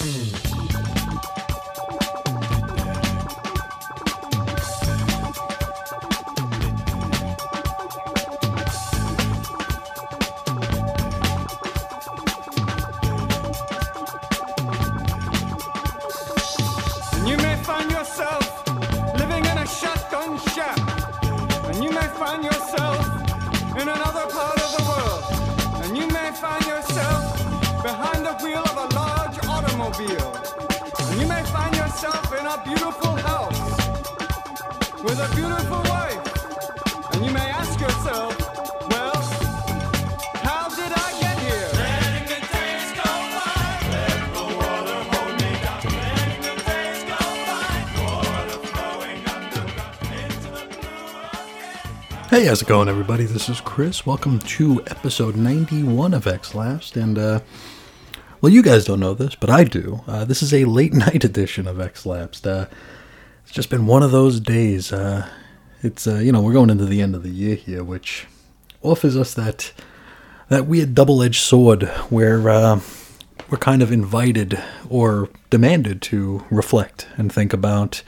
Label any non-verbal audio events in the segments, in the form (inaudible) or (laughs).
Mm-hmm. Hey, how's it going, everybody? This is Chris. Welcome to episode 91 of X Lapsed. And, uh, well, you guys don't know this, but I do. Uh, this is a late (laughs) night edition of X Lapsed. Uh, it's just been one of those days. Uh, it's, uh, you know, we're going into the end of the year here, which offers us that that weird double-edged sword where uh, we're kind of invited or demanded to reflect and think about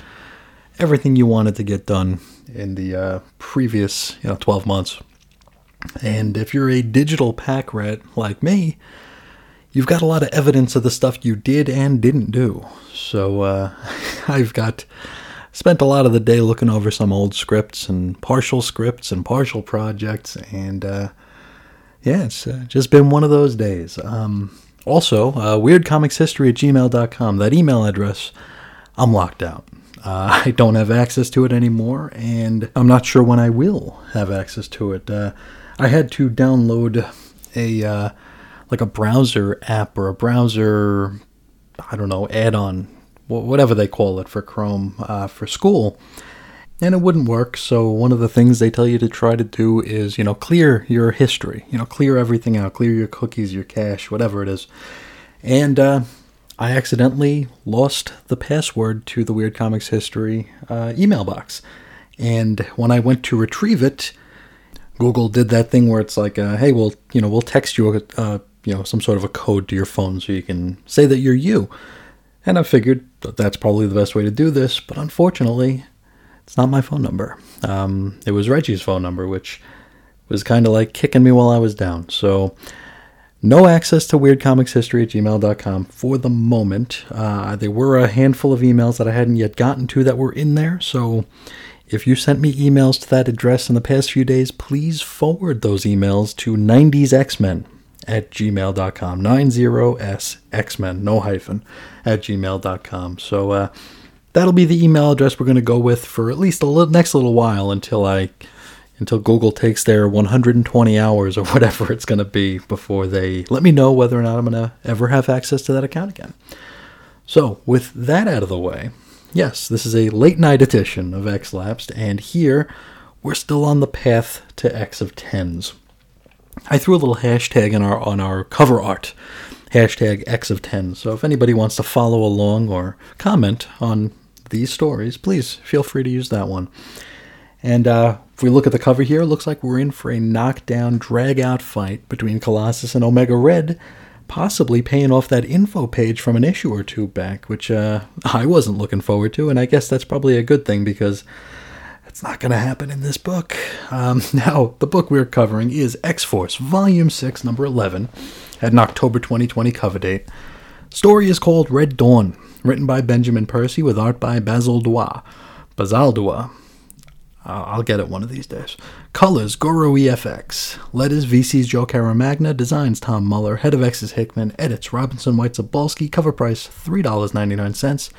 everything you wanted to get done in the uh, previous you know 12 months and if you're a digital pack rat like me you've got a lot of evidence of the stuff you did and didn't do so uh, (laughs) i've got spent a lot of the day looking over some old scripts and partial scripts and partial projects and uh, yeah, it's uh, just been one of those days. Um, also, uh, weirdcomicshistory at gmail.com. That email address, I'm locked out. Uh, (laughs) I don't have access to it anymore, and I'm not sure when I will have access to it. Uh, I had to download a uh, like a browser app or a browser, I don't know, add-on, whatever they call it for Chrome uh, for school and it wouldn't work. So one of the things they tell you to try to do is, you know, clear your history. You know, clear everything out, clear your cookies, your cache, whatever it is. And uh, I accidentally lost the password to the Weird Comics History uh, email box. And when I went to retrieve it, Google did that thing where it's like, uh, "Hey, we'll you know we'll text you a, uh, you know some sort of a code to your phone so you can say that you're you." And I figured that that's probably the best way to do this, but unfortunately, it's not my phone number. Um, it was Reggie's phone number, which was kind of like kicking me while I was down. So, no access to weirdcomicshistory at gmail.com for the moment. Uh, there were a handful of emails that I hadn't yet gotten to that were in there. So, if you sent me emails to that address in the past few days, please forward those emails to 90sxmen at gmail.com. 90sxmen, no hyphen, at gmail.com. So, uh, that'll be the email address we're going to go with for at least the next little while until I until Google takes their 120 hours or (laughs) whatever it's going to be before they let me know whether or not I'm going to ever have access to that account again. So, with that out of the way, yes, this is a late night edition of X Lapsed, and here we're still on the path to X of tens. I threw a little hashtag in our on our cover art, hashtag X of tens. So if anybody wants to follow along or comment on these stories, please feel free to use that one. And uh, if we look at the cover here, it looks like we're in for a knockdown, drag out fight between Colossus and Omega Red, possibly paying off that info page from an issue or two back, which uh, (laughs) I wasn't looking forward to, and I guess that's probably a good thing because it's not going to happen in this book. Um, (laughs) now, the book we're covering is X Force, Volume 6, Number 11, at an October 2020 cover date. Story is called Red Dawn, written by Benjamin Percy with art by Basil Dua. I'll get it one of these days. Colors Guru-eFX. Letters VC's Joe Caramagna. Designs Tom Muller. Head of X's Hickman. Edits Robinson White Zabalski. Cover price $3.99.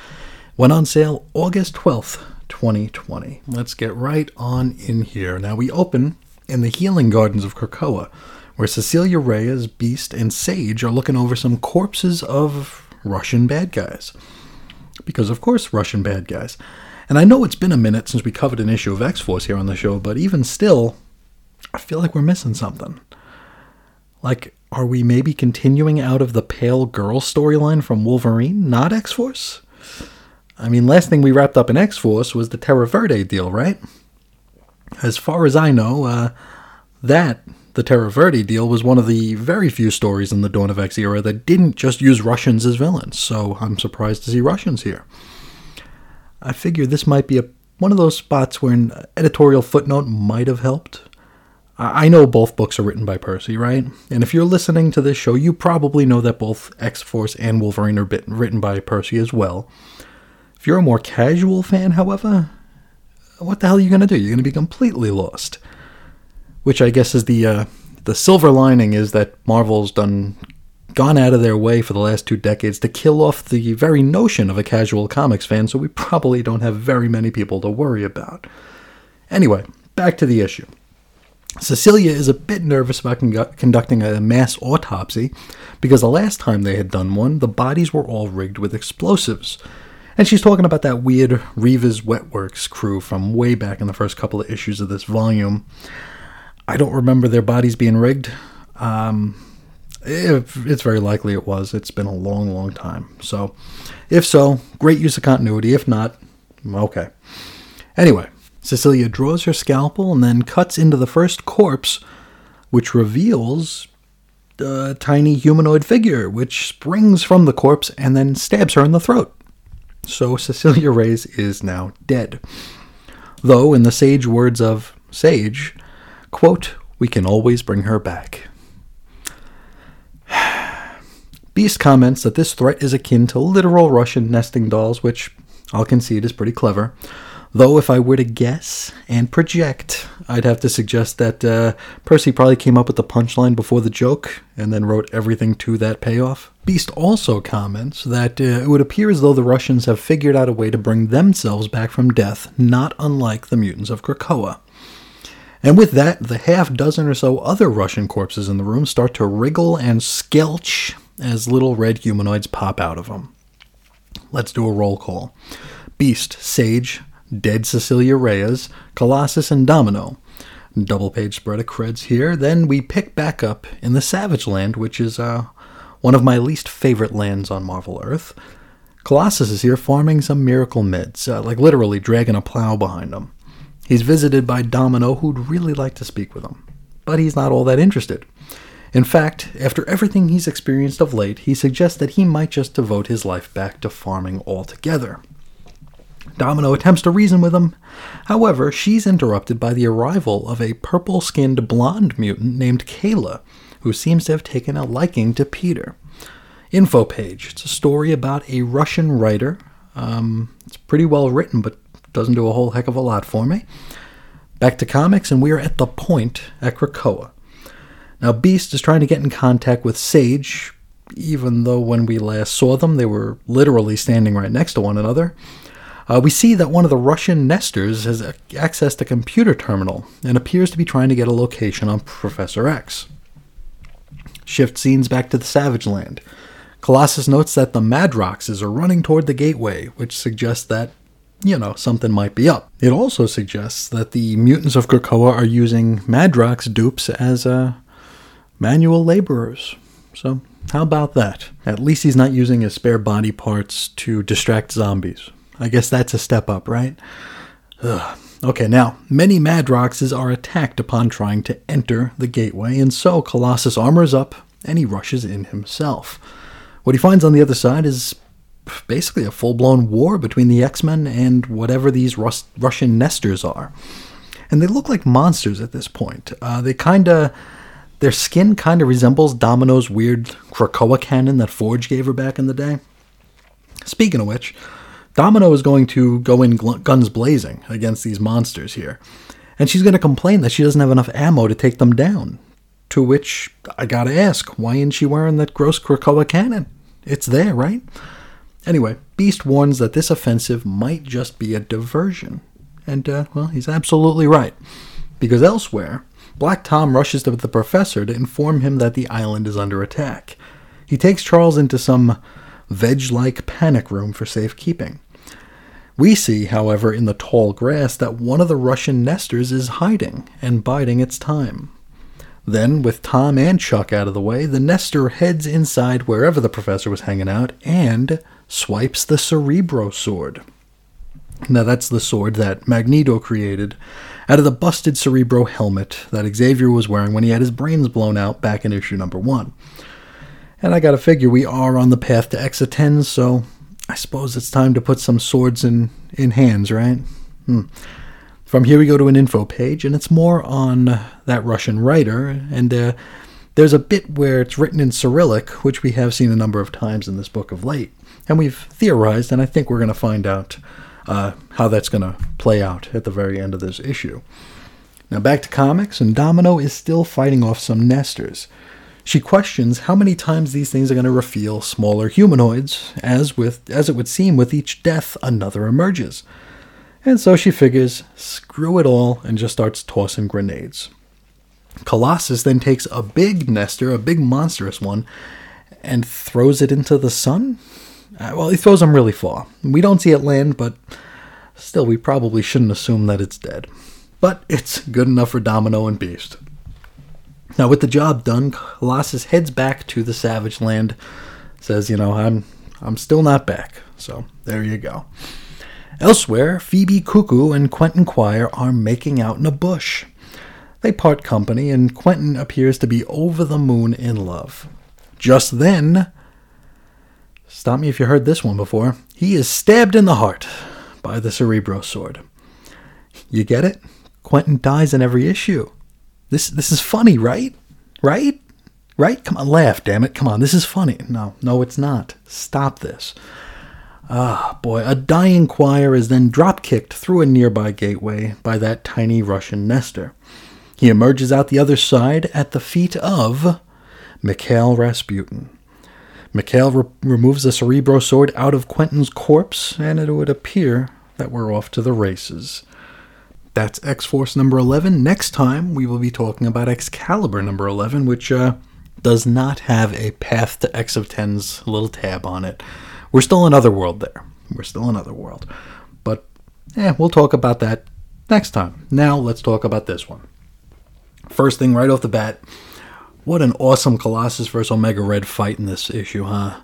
Went on sale August 12th, 2020. Let's get right on in here. Now we open in the healing gardens of Krakoa, where Cecilia Reyes, Beast, and Sage are looking over some corpses of Russian bad guys. Because, of course, Russian bad guys. And I know it's been a minute since we covered an issue of X Force here on the show, but even still, I feel like we're missing something. Like, are we maybe continuing out of the Pale Girl storyline from Wolverine, not X Force? I mean, last thing we wrapped up in X Force was the Terra Verde deal, right? As far as I know, uh, that the Terra Verde deal was one of the very few stories in the Dawn of X era that didn't just use Russians as villains, so I'm surprised to see Russians here. I figure this might be a, one of those spots where an editorial footnote might have helped. I know both books are written by Percy, right? And if you're listening to this show, you probably know that both X Force and Wolverine are written by Percy as well. If you're a more casual fan, however, what the hell are you going to do? You're going to be completely lost. Which I guess is the uh, the silver lining is that Marvel's done gone out of their way for the last two decades to kill off the very notion of a casual comics fan, so we probably don't have very many people to worry about. Anyway, back to the issue. Cecilia is a bit nervous about con- conducting a mass autopsy because the last time they had done one, the bodies were all rigged with explosives. And she's talking about that weird Reva's Wetworks crew from way back in the first couple of issues of this volume. I don't remember their bodies being rigged. Um, it's very likely it was. It's been a long, long time. So, if so, great use of continuity. If not, okay. Anyway, Cecilia draws her scalpel and then cuts into the first corpse, which reveals a tiny humanoid figure, which springs from the corpse and then stabs her in the throat. So (laughs) Cecilia Reyes is now dead. Though, in the sage words of Sage, quote, we can always bring her back. Beast comments that this threat is akin to literal Russian nesting dolls, which I'll concede is pretty clever. Though, if I were to guess and project, I'd have to suggest that uh, Percy probably came up with the punchline before the joke and then wrote everything to that payoff. Beast also comments that uh, it would appear as though the Russians have figured out a way to bring themselves back from death, not unlike the mutants of Krakoa. And with that, the half dozen or so other Russian corpses in the room start to wriggle and skelch as little red humanoids pop out of them. Let's do a roll call. Beast, Sage, Dead Cecilia Reyes, Colossus, and Domino. Double page spread of creds here. Then we pick back up in the Savage Land, which is uh, one of my least favorite lands on Marvel Earth. Colossus is here farming some miracle meds, uh, like literally dragging a plow behind him. He's visited by Domino, who'd really like to speak with him, but he's not all that interested. In fact, after everything he's experienced of late, he suggests that he might just devote his life back to farming altogether. Domino attempts to reason with him. However, she's interrupted by the arrival of a purple skinned blonde mutant named Kayla, who seems to have taken a liking to Peter. Info page. It's a story about a Russian writer. Um, it's pretty well written, but doesn't do a whole heck of a lot for me. Back to comics, and we are at the point at Krakoa. Now, Beast is trying to get in contact with Sage, even though when we last saw them, they were literally standing right next to one another. Uh, we see that one of the Russian nesters has accessed a computer terminal and appears to be trying to get a location on Professor X. Shift scenes back to the Savage Land. Colossus notes that the Madroxes are running toward the gateway, which suggests that, you know, something might be up. It also suggests that the mutants of Krakoa are using Madrox dupes as uh, manual laborers. So, how about that? At least he's not using his spare body parts to distract zombies. I guess that's a step up, right? Ugh. Okay, now, many Madroxes are attacked upon trying to enter the gateway, and so Colossus armors up and he rushes in himself. What he finds on the other side is basically a full blown war between the X Men and whatever these Rus- Russian nesters are. And they look like monsters at this point. Uh, they kind of. Their skin kind of resembles Domino's weird Krakoa cannon that Forge gave her back in the day. Speaking of which, Domino is going to go in gl- guns blazing against these monsters here. And she's going to complain that she doesn't have enough ammo to take them down. To which I gotta ask, why isn't she wearing that gross Krakoa cannon? It's there, right? Anyway, Beast warns that this offensive might just be a diversion. And, uh, well, he's absolutely right. Because elsewhere, Black Tom rushes to the professor to inform him that the island is under attack. He takes Charles into some veg like panic room for safekeeping. We see, however, in the tall grass that one of the Russian nesters is hiding and biding its time. Then, with Tom and Chuck out of the way, the nester heads inside wherever the professor was hanging out and swipes the Cerebro sword. Now, that's the sword that Magneto created out of the busted Cerebro helmet that Xavier was wearing when he had his brains blown out back in issue number one. And I gotta figure we are on the path to X-10, so I suppose it's time to put some swords in, in hands, right? Hmm. From here we go to an info page, and it's more on that Russian writer, and uh, there's a bit where it's written in Cyrillic, which we have seen a number of times in this book of late. And we've theorized, and I think we're going to find out uh, how that's going to play out at the very end of this issue. Now back to comics, and Domino is still fighting off some nesters. She questions how many times these things are going to reveal smaller humanoids, as with as it would seem with each death another emerges. And so she figures, screw it all, and just starts tossing grenades. Colossus then takes a big nester, a big monstrous one, and throws it into the sun? Uh, well, he throws them really far. We don't see it land, but still, we probably shouldn't assume that it's dead. But it's good enough for Domino and Beast. Now, with the job done, Colossus heads back to the Savage Land. Says, you know, I'm I'm still not back. So there you go. Elsewhere, Phoebe Cuckoo and Quentin Quire are making out in a bush. They part company, and Quentin appears to be over the moon in love. Just then, stop me if you heard this one before, he is stabbed in the heart by the Cerebro sword. You get it? Quentin dies in every issue. This this is funny, right? Right? Right? Come on, laugh, damn it. Come on, this is funny. No, no, it's not. Stop this. Ah, boy, a dying Quire is then drop kicked through a nearby gateway by that tiny Russian nester. He emerges out the other side at the feet of Mikhail Rasputin. Mikhail re- removes the Cerebro sword out of Quentin's corpse, and it would appear that we're off to the races. That's X Force number 11. Next time, we will be talking about Excalibur number 11, which uh, does not have a Path to X of 10's little tab on it. We're still in Otherworld there. We're still in Otherworld. But, yeah, we'll talk about that next time. Now, let's talk about this one. First thing right off the bat, what an awesome Colossus vs. Omega Red fight in this issue, huh?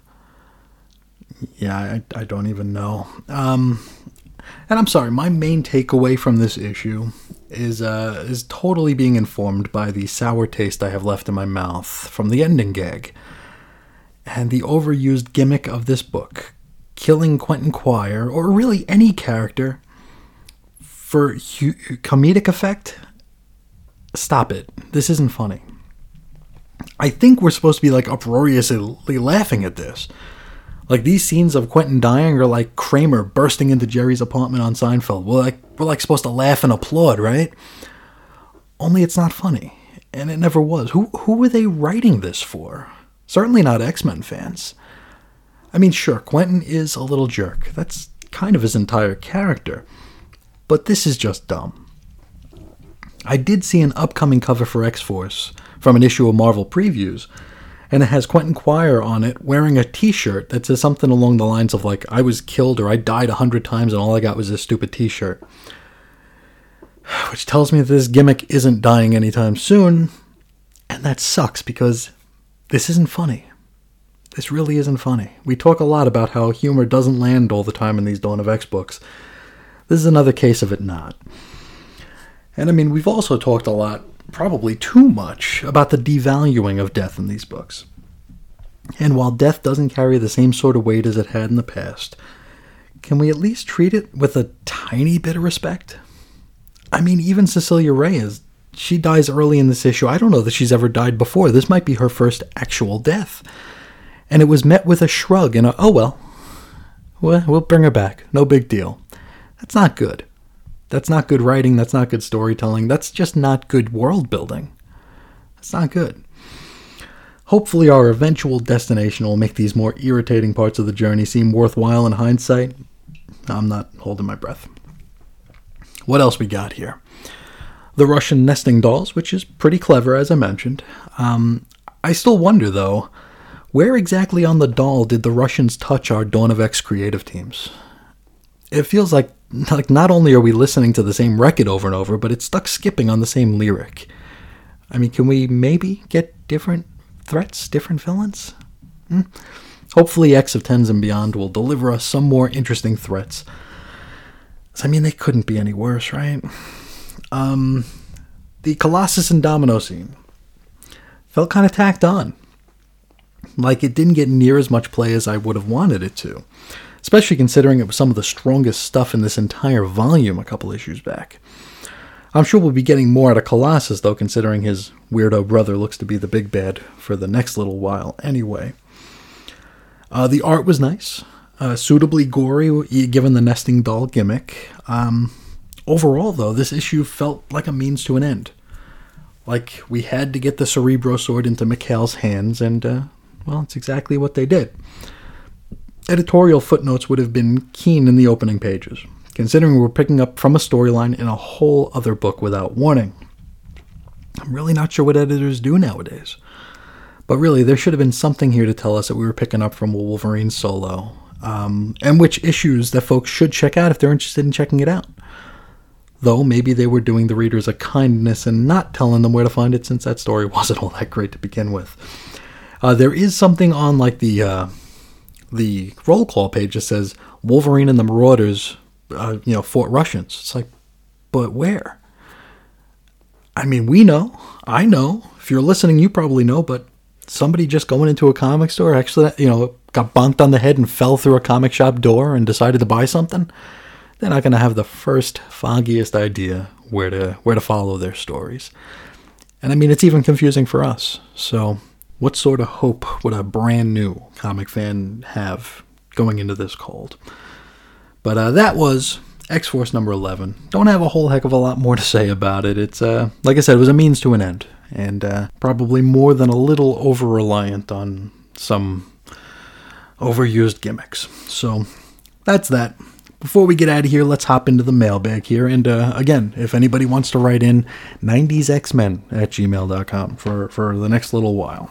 Yeah, I, I don't even know. Um, and I'm sorry, my main takeaway from this issue is uh, is totally being informed by the sour taste I have left in my mouth from the ending gag and the overused gimmick of this book, killing Quentin Quire or really any character for hu- comedic effect Stop it. This isn't funny. I think we're supposed to be like uproariously laughing at this. Like these scenes of Quentin dying are like Kramer bursting into Jerry's apartment on Seinfeld. We're like we're like supposed to laugh and applaud, right? Only it's not funny, and it never was. Who who were they writing this for? Certainly not X-Men fans. I mean, sure, Quentin is a little jerk. That's kind of his entire character. But this is just dumb. I did see an upcoming cover for X Force from an issue of Marvel Previews, and it has Quentin Quire on it wearing a t shirt that says something along the lines of, like, I was killed or I died a hundred times and all I got was this stupid t shirt. (sighs) Which tells me that this gimmick isn't dying anytime soon, and that sucks because this isn't funny. This really isn't funny. We talk a lot about how humor doesn't land all the time in these Dawn of X books. This is another case of it not. And I mean, we've also talked a lot, probably too much, about the devaluing of death in these books. And while death doesn't carry the same sort of weight as it had in the past, can we at least treat it with a tiny bit of respect? I mean, even Cecilia Reyes, she dies early in this issue. I don't know that she's ever died before. This might be her first actual death. And it was met with a shrug and a, oh well, well, bring her back. No big deal. That's not good. That's not good writing. That's not good storytelling. That's just not good world building. That's not good. Hopefully, our eventual destination will make these more irritating parts of the journey seem worthwhile in hindsight. I'm not holding my breath. What else we got here? The Russian nesting dolls, which is pretty clever, as I mentioned. Um, I still wonder, though, where exactly on the doll did the Russians touch our Dawn of X creative teams? It feels like like not only are we listening to the same record over and over, but it's stuck skipping on the same lyric. I mean, can we maybe get different threats, different villains? Hmm? Hopefully, X of Tens and Beyond will deliver us some more interesting threats. I mean, they couldn't be any worse, right? Um, the Colossus and Domino scene felt kind of tacked on. Like it didn't get near as much play as I would have wanted it to, especially considering it was some of the strongest stuff in this entire volume a couple issues back. I'm sure we'll be getting more out of Colossus, though, considering his weirdo brother looks to be the big bad for the next little while anyway. Uh, the art was nice, uh, suitably gory given the nesting doll gimmick. Um, overall, though, this issue felt like a means to an end. Like we had to get the Cerebro sword into Mikhail's hands, and, uh, well, it's exactly what they did. Editorial footnotes would have been keen in the opening pages considering we're picking up from a storyline in a whole other book without warning. I'm really not sure what editors do nowadays. But really, there should have been something here to tell us that we were picking up from Wolverine solo, um, and which issues that folks should check out if they're interested in checking it out. Though maybe they were doing the readers a kindness and not telling them where to find it since that story (laughs) wasn't all that great to begin with. Uh, there is something on like the uh, the roll call page that says Wolverine and the Marauders uh, you know, Fort Russians. It's like, but where? I mean, we know. I know. If you're listening, you probably know, but somebody just going into a comic store actually, you know, got bonked on the head and fell through a comic shop door and decided to buy something, they're not going to have the first foggiest idea where to where to follow their stories. And I mean, it's even confusing for us. So, what sort of hope would a brand new comic fan have going into this cold? But uh, that was X Force number 11. Don't have a whole heck of a lot more to say about it. It's, uh, like I said, it was a means to an end, and uh, probably more than a little over reliant on some overused gimmicks. So that's that. Before we get out of here, let's hop into the mailbag here. And uh, again, if anybody wants to write in, 90sxmen at gmail.com for, for the next little while.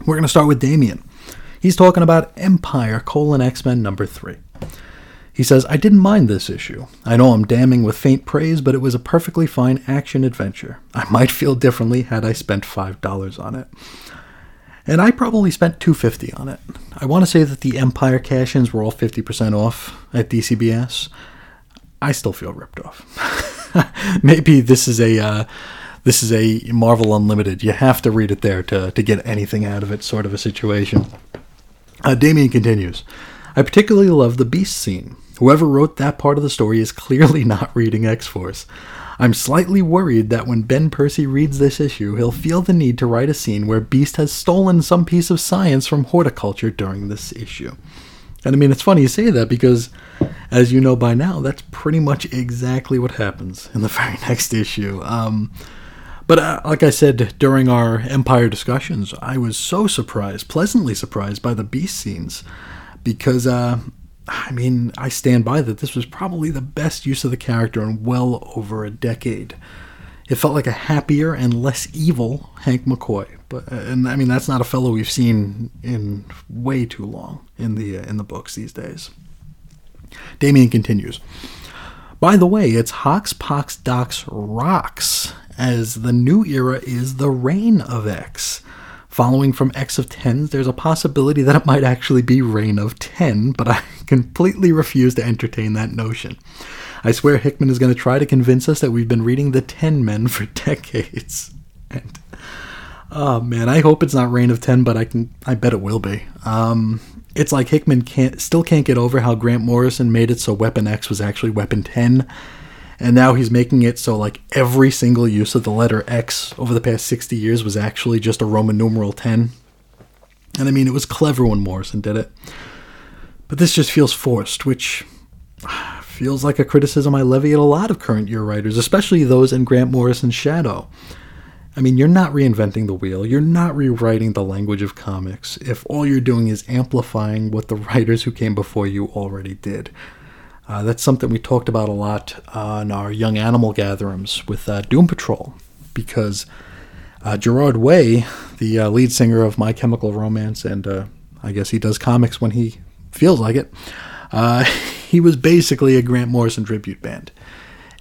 We're going to start with Damien. He's talking about Empyre colon X Men number 3. He says, I didn't mind this issue. I know I'm damning with faint praise, but it was a perfectly fine action adventure. I might feel differently had I spent $5 on it. And I probably spent 250 on it. I want to say that the Empyre cash-ins were all 50% off at DCBS. I still feel ripped off. (laughs) Maybe this is a uh, this is a Marvel Unlimited. You have to read it there to to get anything out of it, sort of a situation. Uh, Damien continues. I particularly love the Beast scene. Whoever wrote that part of the story is clearly (laughs) not reading X Force. I'm slightly worried that when Ben Percy reads this issue, he'll feel the need to write a scene where Beast has stolen some piece of science from horticulture during this issue. And I mean, it's funny you say that because, as you know by now, that's pretty much exactly what happens in the (laughs) very next issue. Um, but uh, like I said during our Empyre discussions, I was so surprised, pleasantly surprised by the Beast scenes because uh, I mean, I stand by that this was probably the best use of the character in well over a decade. It felt like a happier and less evil Hank McCoy, but uh, and I mean that's not a fellow we've seen in way too long in the uh, in the books these days. Damien continues. By the way, it's Hox Pox Dox Rox, as the new era is the reign of X. Following from X of 10s, there's a possibility that it might actually be Reign of 10, but I (laughs) completely refuse to entertain that notion. I swear Hickman is going to try to convince us that we've been reading the 10 men for (laughs) decades. And oh man, I hope it's not Reign of 10, but I can I bet it will be. Um, it's like Hickman can't still can't get over how Grant Morrison made it so Weapon X was actually Weapon 10 and now he's making it so like every single use of the letter X over the past 60 years was actually just a Roman numeral 10. And I mean, it was clever when Morrison did it. But this just feels forced, which (sighs) feels like a criticism I levy at a lot of current year writers, especially those in Grant Morrison's shadow. I mean, you're not reinventing the wheel. You're not rewriting the language of comics if all you're doing is amplifying what the (laughs) writers who came before you already did. Uh, that's something we talked about a lot on our Young Animal gatherings with uh, Doom Patrol, because uh, Gerard Way, the uh, lead singer of My Chemical Romance, and uh, I guess he does comics when he feels like it, uh, (laughs) he was basically a Grant Morrison tribute band.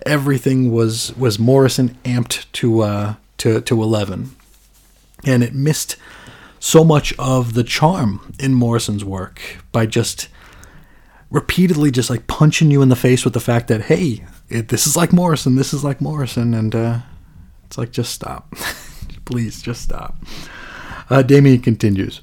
Everything was was Morrison amped to to to eleven, and it missed so much of the charm in Morrison's work by just repeatedly just like punching you in the face with the fact that hey, it, this is like Morrison, this is like Morrison, and uh, it's like just stop, (laughs) please, just stop. Uh, Damien continues.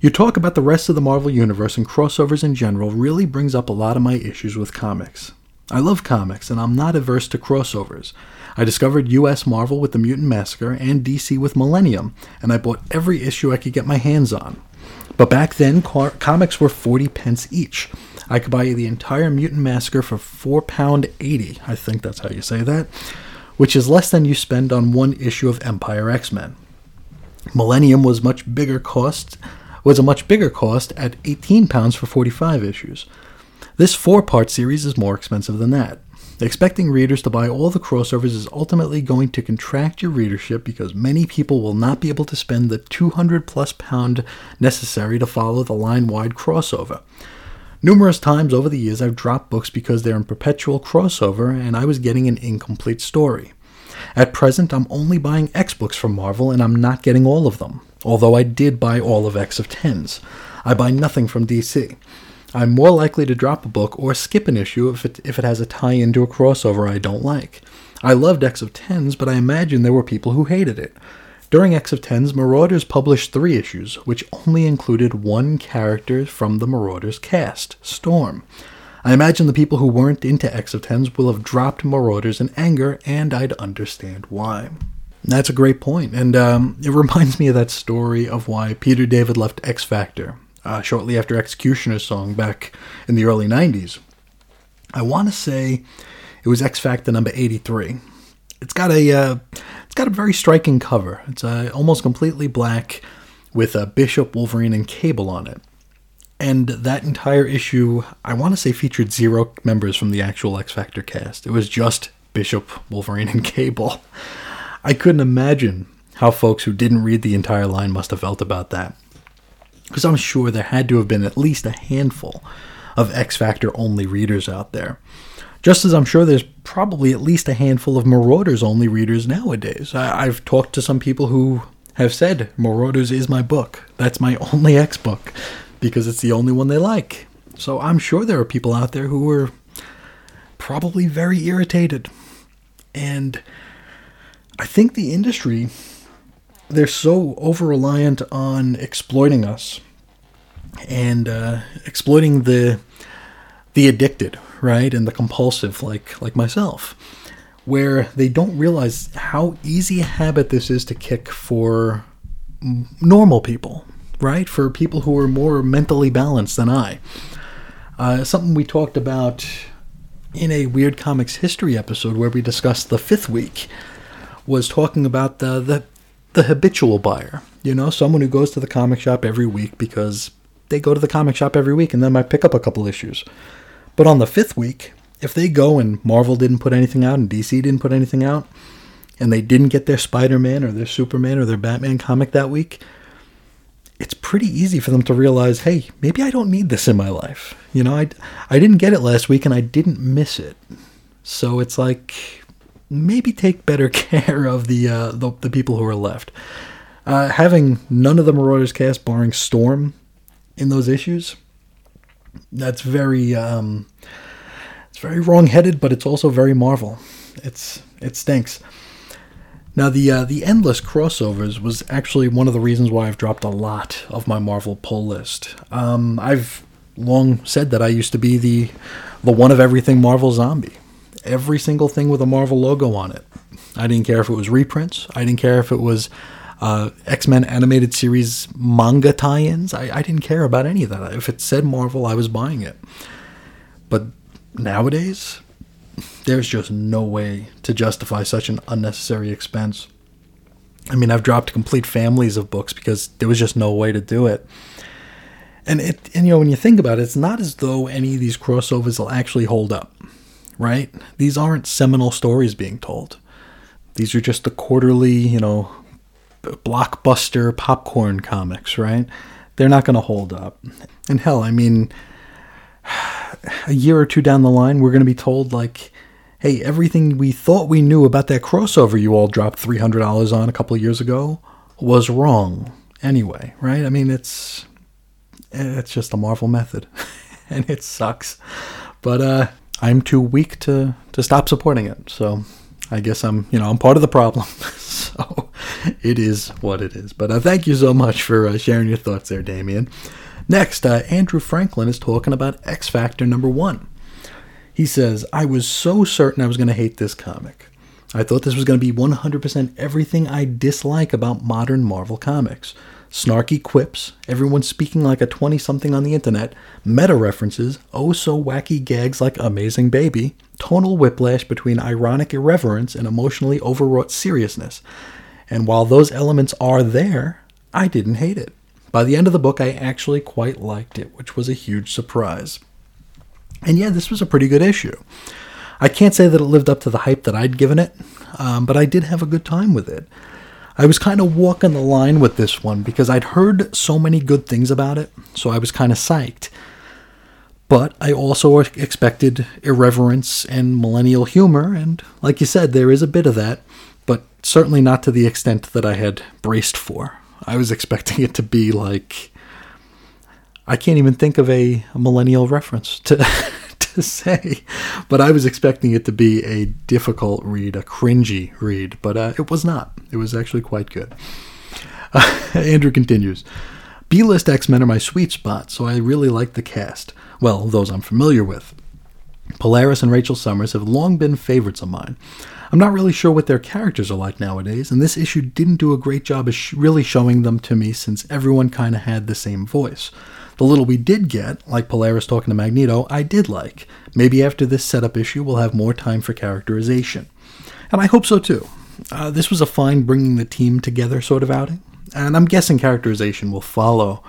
You talk about the rest of the Marvel Universe and crossovers in general really brings up a lot of my issues with comics. I love comics, and I'm not averse to crossovers. I discovered US Marvel with the Mutant Massacre and DC with Millennium, and I bought every issue I could get my hands on. But back then, car- comics were 40 pence each. I could buy you the entire Mutant Massacre for £4.80, I think that's how you say that, which is less than you spend on one issue of Empyre X Men. Millennium was much bigger cost was a much bigger cost at 18 pounds for 45 issues. This four-part series is more expensive than that. Expecting readers to buy all the crossovers is ultimately going to contract your readership because many people will not be able to spend the 200 plus pound necessary to follow the line wide crossover. Numerous times over the years, I've dropped books because they're in perpetual crossover and I was getting an incomplete story. At present, I'm only buying X books from Marvel and I'm not getting all of them, although I did buy all of X of 10s. I buy nothing from DC. I'm more likely to drop a book or skip an issue if it, if it has a tie into a crossover I don't like. I loved X of 10s, but I imagine there were people who hated it. During X of Tens, Marauders published three issues, which only included one character from the Marauders cast, Storm. I imagine the people who weren't into X of Tens will have dropped Marauders in anger, and I'd understand why. That's a great point, and um, it reminds me of that story of why Peter David left X Factor uh, shortly after X-Cutioner's song back in the early 90s. I want to say it was X Factor number 83. It's got a uh, it's got a very striking cover. It's uh, almost completely black with a Bishop, Wolverine, and Cable on it. And that entire issue, I want to say, featured zero members from the actual X Factor cast. It was just Bishop, Wolverine, and Cable. I couldn't imagine how folks who didn't read the entire line must have felt about that. Because I'm sure there had to have been at least a handful of X Factor only readers out there. Just as I'm sure there's probably at least a handful of Marauders only readers nowadays. I- have talked to some people who have said Marauders is my book. That's my (laughs) only X book because it's the only one they like. So I'm sure there are people out there who are probably very irritated. And I think the industry they're so over reliant on exploiting us and uh, exploiting the the addicted right? And the compulsive, like like myself, where they don't realize how easy a habit this is to kick for normal people, right? For people who are more mentally balanced than I. Uh, something we talked about in a Weird Comics history episode where we discussed the fifth week was talking about the, the the habitual buyer. You know, someone who goes to the comic shop every week because they go to the comic shop every week and then might pick up a couple issues. But on the fifth week, if they go and Marvel didn't put anything out and DC didn't put anything out, and they didn't get their Spider Man or their Superman or their Batman comic that week, it's pretty easy for them to realize, hey, maybe I don't need this in my life. You know, I, I didn't get it last week and I didn't miss it. So it's like, maybe take better (laughs) care of the, uh, the, the people who are left. Uh, having none of the Marauders cast, barring Storm, in those issues, that's very um, it's very wrong-headed, but it's also very Marvel. It's it stinks. Now the uh, the endless crossovers was actually one of the reasons why I've dropped a lot of my Marvel pull list. Um, I've long said that I used to be the the one of everything Marvel zombie. Every single thing with a Marvel logo on it. I didn't care if it was reprints. I didn't care if it was uh, X Men animated series manga tie ins. I, I didn't care about any of that. If it said Marvel, I was buying it. But nowadays, there's just no way to justify such an unnecessary expense. I mean, I've dropped complete families of books because there was just no way to do it. And it, and you know, when you think about it, it's not as though any of these crossovers will actually hold up, right? These aren't seminal stories being told. These are just the quarterly, you know, blockbuster popcorn comics, right? They're not going to hold up. And hell, I mean, (sighs) a year or two down the line, we're going to be told, like, hey, everything we thought we knew about that crossover you all dropped $300 on a couple of years ago was wrong anyway, right? I mean, it's it's just a Marvel method. (laughs) and it sucks. But uh, I'm too weak to to stop supporting it. So I guess I'm you know I'm part of the problem. (laughs) (laughs) so it is what it is. But uh, thank you so much for uh, sharing your thoughts there, Damien. Next, uh, Andrew Franklin is talking about X Factor number one. He says, I was so certain I was going to hate this comic. I thought this was going to be 100% everything I dislike about modern Marvel comics. Snarky quips, everyone speaking like a 20 something on the internet, meta references, oh so wacky gags like Amazing Baby, tonal whiplash between ironic irreverence and emotionally overwrought seriousness. And while those elements are there, I didn't hate it. By the end of the book, I actually quite liked it, which was a huge surprise. And yeah, this was a pretty good issue. I can't say that it lived up to the hype that I'd given it, um, but I did have a good time with it. I was kind of walking the line with this one because I'd heard so many good things about it, so I was kind of psyched. But I also expected irreverence and millennial humor, and like you said, there is a bit of that, but certainly not to the extent that I had braced for. I was (laughs) expecting it to be like I can't even think of a, millennial reference to (laughs) to say, but I was expecting it to be a difficult read, a cringy read, but uh, it was not. It was actually quite good. Uh, (laughs) Andrew continues. B-list X-Men are my sweet spot, so I really like the cast. Well, those I'm familiar with. Polaris and Rachel Summers have long been favorites of mine. I'm not really sure what their characters are like nowadays, and this issue didn't do a great job of sh- really showing them to me since everyone kind of had the same voice. The little we did get, like Polaris talking to Magneto, I did like. Maybe after this setup issue, we'll have more time for characterization. And I hope so too. Uh, this was a fine bringing the team together sort of outing, and I'm guessing characterization will follow.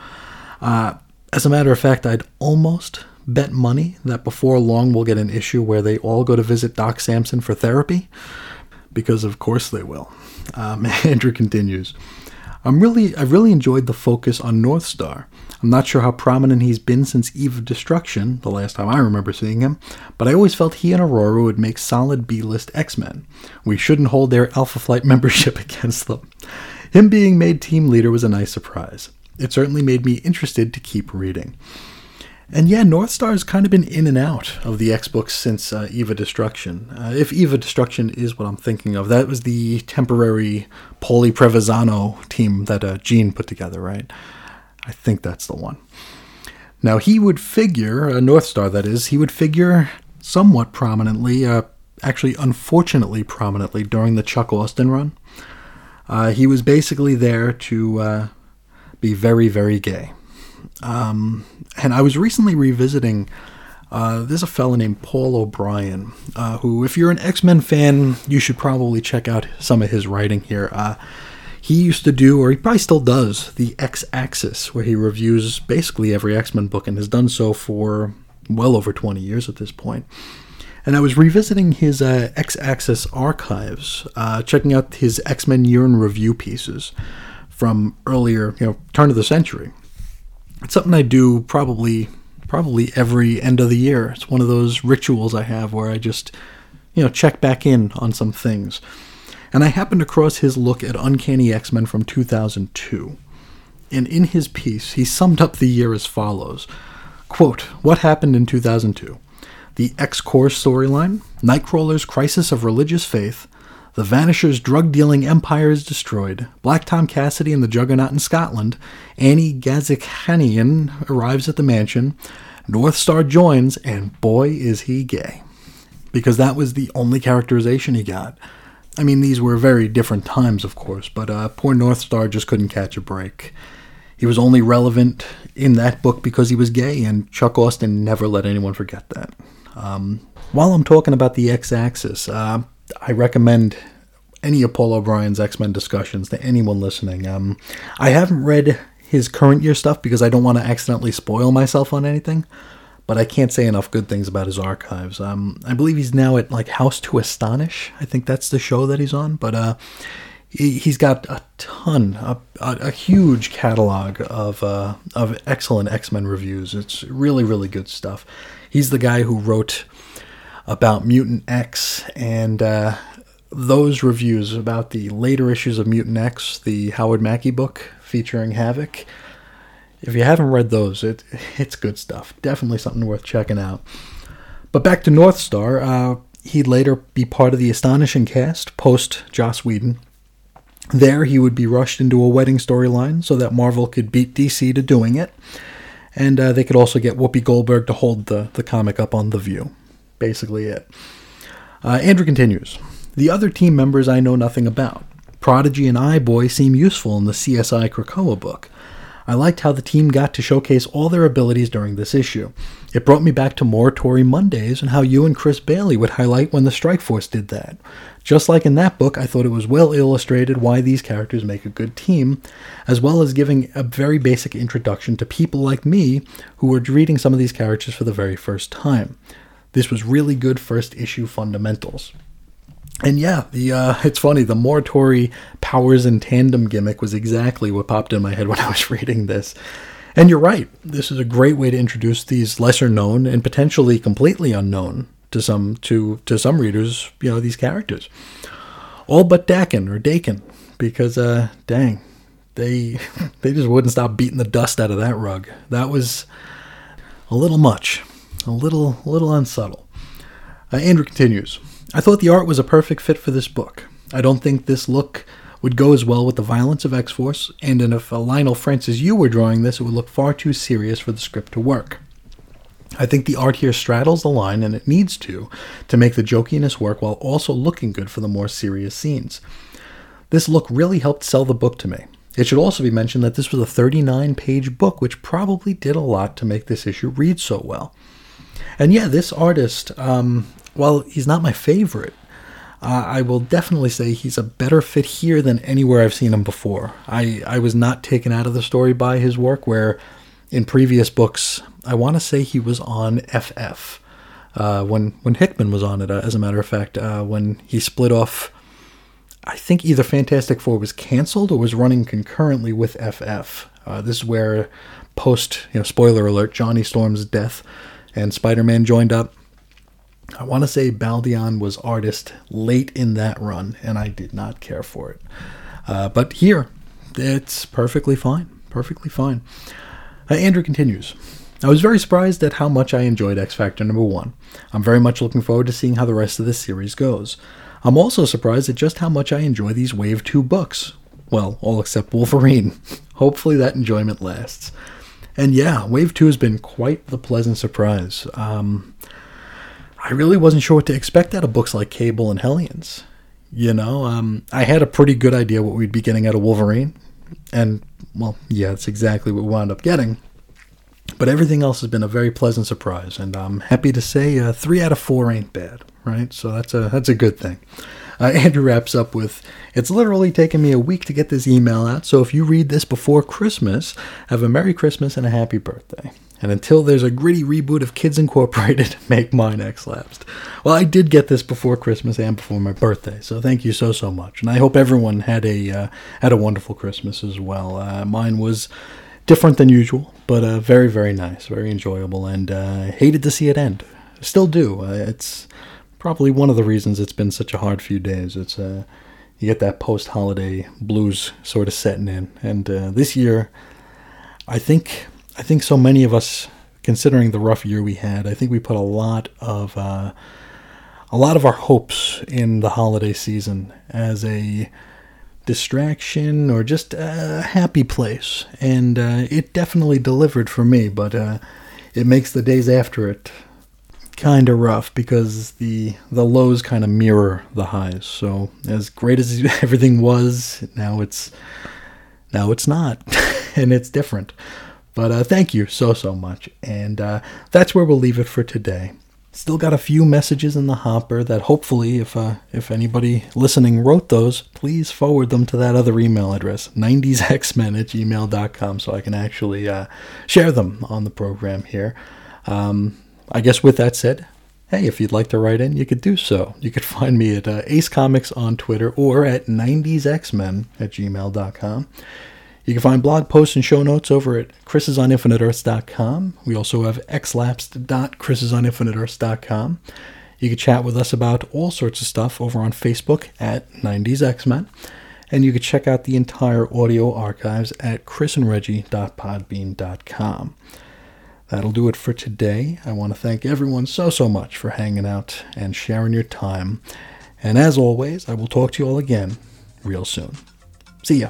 Uh, as a matter of fact, I'd almost bet money that before long we'll get an issue where they all go to visit Doc Samson for therapy, because of course they will. Um, (laughs) Andrew continues. I'm really, I've really enjoyed the focus on Northstar. I'm not sure how prominent he's been since Eve of Destruction, the last time I remember seeing him, but I always felt he and Aurora would make solid B-list X-Men. We shouldn't hold their Alpha Flight (laughs) membership against them. Him being made team leader was a nice surprise. It certainly made me interested to keep reading. And yeah, Northstar has kind of been in and out of the X books since uh, Eve of Destruction. Uh, if Eve of Destruction is what I'm thinking of, that was the temporary Poli Previsano team that uh, Jean put together, right? I think that's the one. Now, he would figure, uh, Northstar that is, he would figure somewhat prominently, uh, actually, unfortunately prominently, during the Chuck Austen run. Uh, he was basically there to uh, be very, very gay. Um, and I was recently revisiting. Uh, there's a fellow named Paul O'Brien, uh, who, if you're an X Men fan, you should probably check out some of his writing here. Uh, he used to do, or he probably still does, the X Axis, where he reviews basically every X Men book and has done so for well over 20 years at this point. And I was revisiting his uh, X Axis archives, uh, checking out his X Men year in review pieces from earlier, you know, turn of the century. It's something I do probably probably every end of the year. It's one of those rituals I have where I just you know check back in on some things. And I happened across his look at Uncanny X-Men from 2002. And in his piece, he summed up the year as follows. Quote, what happened in 2002? The X-Corps storyline, Nightcrawler's crisis of religious faith, the Vanisher's drug dealing empire is destroyed. Black Tom Cassidy and the Juggernaut in Scotland. Annie Ghazikhanian arrives at the mansion. North Star joins, and boy, is he gay. Because that was the only characterization he got. I mean, these were very different times, of course, but uh, poor Northstar just couldn't catch a break. He was only relevant in that book because he was gay, and Chuck Austen never let anyone forget that. Um, while I'm talking about the X axis, uh, I recommend any of Paul O'Brien's X Men discussions to anyone listening. Um, I haven't read his current year stuff because I don't want to accidentally spoil myself on anything, but I can't say enough good things about his archives. Um, I believe he's now at like House to Astonish. I think that's the show that he's on, but uh, he, has got a ton, a, a, a huge catalog of uh, of excellent X Men reviews. It's really, really good stuff. He's the guy who wrote about Mutant X and uh, those reviews about the later issues of Mutant X, the Howard Mackie book featuring Havoc. if you haven't read those, it (laughs) it's good stuff. Definitely something worth checking out. But back to North Star, uh, he'd later be part of the Astonishing cast post Joss Whedon. There, he would be rushed into a wedding storyline so that Marvel could beat DC to doing it, and uh, they could also get Whoopi Goldberg to hold the, the comic up on The View. Basically, it. Uh, Andrew continues The other team members I know nothing about. Prodigy and Eye-Boy seem useful in the CSI Krakoa book. I liked how the team got to showcase all their abilities during this issue. It brought me back to Morituri Mondays and how you and Chris Bailey would highlight when the Strike Force did that. Just like in that book, I thought it was well illustrated why these characters make a good team, as well as giving a very basic introduction to people like me who were reading some of these characters for the very first time. This was really good first issue fundamentals. And yeah, the uh, it's funny. The Morituri powers and tandem gimmick was exactly what popped in my head when I was (laughs) reading this. And you're right. This is a great way to introduce these lesser known and potentially completely unknown to some to to some readers. You know these characters, all but Daken or Dakin, because uh, dang, they (laughs) they just wouldn't stop beating the dust out of that rug. That was a little much, a little a little unsubtle. Uh, Andrew continues. I thought the art was a perfect fit for this book. I don't think this look would go as well with the violence of X Force, and if Leinil Francis Yu were drawing this, it would look far too serious for the script to work. I think the art here straddles the line, and it needs to, to make the jokiness work while also looking good for the more serious scenes. This look really helped sell the book to me. It should also be mentioned that this was a 39 page book, which probably did a lot to make this issue read so well. And yeah, this artist, um, while he's not my favorite, uh, I will definitely say he's a better fit here than anywhere I've seen him before. I, I was not taken out of the story by his work, where in previous books, I want to say he was on FF. Uh, when when Hickman was on it, uh, as a matter of fact, uh, when he split off, I think either Fantastic Four was canceled or was running concurrently with FF. Uh, this is where post, you know, spoiler alert, Johnny Storm's death, and Spider-Man joined up. I want to say Baldeón was artist late in that run, and I did not care for it. Uh, but here, it's perfectly fine. Perfectly fine. Uh, Andrew continues. I was very surprised at how much I enjoyed X Factor number one. I'm very much looking forward to seeing how the rest of this series goes. I'm also surprised at just how much I enjoy these Wave 2 books. Well, all except Wolverine. (laughs) Hopefully that enjoyment lasts. And yeah, Wave 2 has been quite the pleasant surprise. Um, I really wasn't sure what to expect out of books like Cable and Hellions. You know, um, I had a pretty good idea what we'd be getting out of Wolverine, and well, yeah, that's exactly what we wound up getting. But everything else has been a very pleasant surprise, and I'm happy to say uh, three out of four ain't bad, right? So that's a that's a good thing. Uh, (laughs) Andrew wraps up with It's literally taken me a week to get this email out, so if you read this before Christmas, have a Merry Christmas and a Happy Birthday. And until there's a gritty reboot of Kids Incorporated, (laughs) make mine X lapsed. Well, I did get this before Christmas and before my birthday, so thank you so so much. And I hope everyone had a uh, had a wonderful Christmas as well. Uh, mine was different than usual, but uh, very very nice, very enjoyable, and uh, hated to see it end. Still do. Uh, it's probably one of the reasons it's been such a hard few days. It's uh, you get that post holiday blues sort of setting in, and this year, I think I think so many of us, considering the rough year we had, I think we put a lot of uh, a lot of our hopes in the holiday season as a distraction or just a happy place, and uh, it definitely delivered for me. But uh, it makes the days after it kind of rough because the the lows kind of mirror the highs. So as great as (laughs) everything was, now it's now it's not, (laughs) and it's different. But uh, thank you so, so much. And uh, that's where we'll leave it for today. Still got a few messages in the hopper that hopefully, if uh, if anybody listening wrote those, please forward them to that other email address, 90sxmen at gmail.com, so I can actually uh, share them on the program here. Um, I guess with that said, hey, if you'd like to write in, you could do so. You could (laughs) find me at uh, Ace Comics on Twitter or at 90sxmen at gmail.com. You can find blog posts and show notes over at chrisisoninfiniteearths.com. We also have xlapsed.chrisisoninfiniteearths.com. You can chat with us about all sorts of stuff over on Facebook at 90s X-Men. And you can check out the entire audio archives at chrisandreggie.podbean.com. That'll do it for today. I want to thank everyone so, so much for hanging out and sharing your time. And as always, I will talk to you all again real soon. See ya.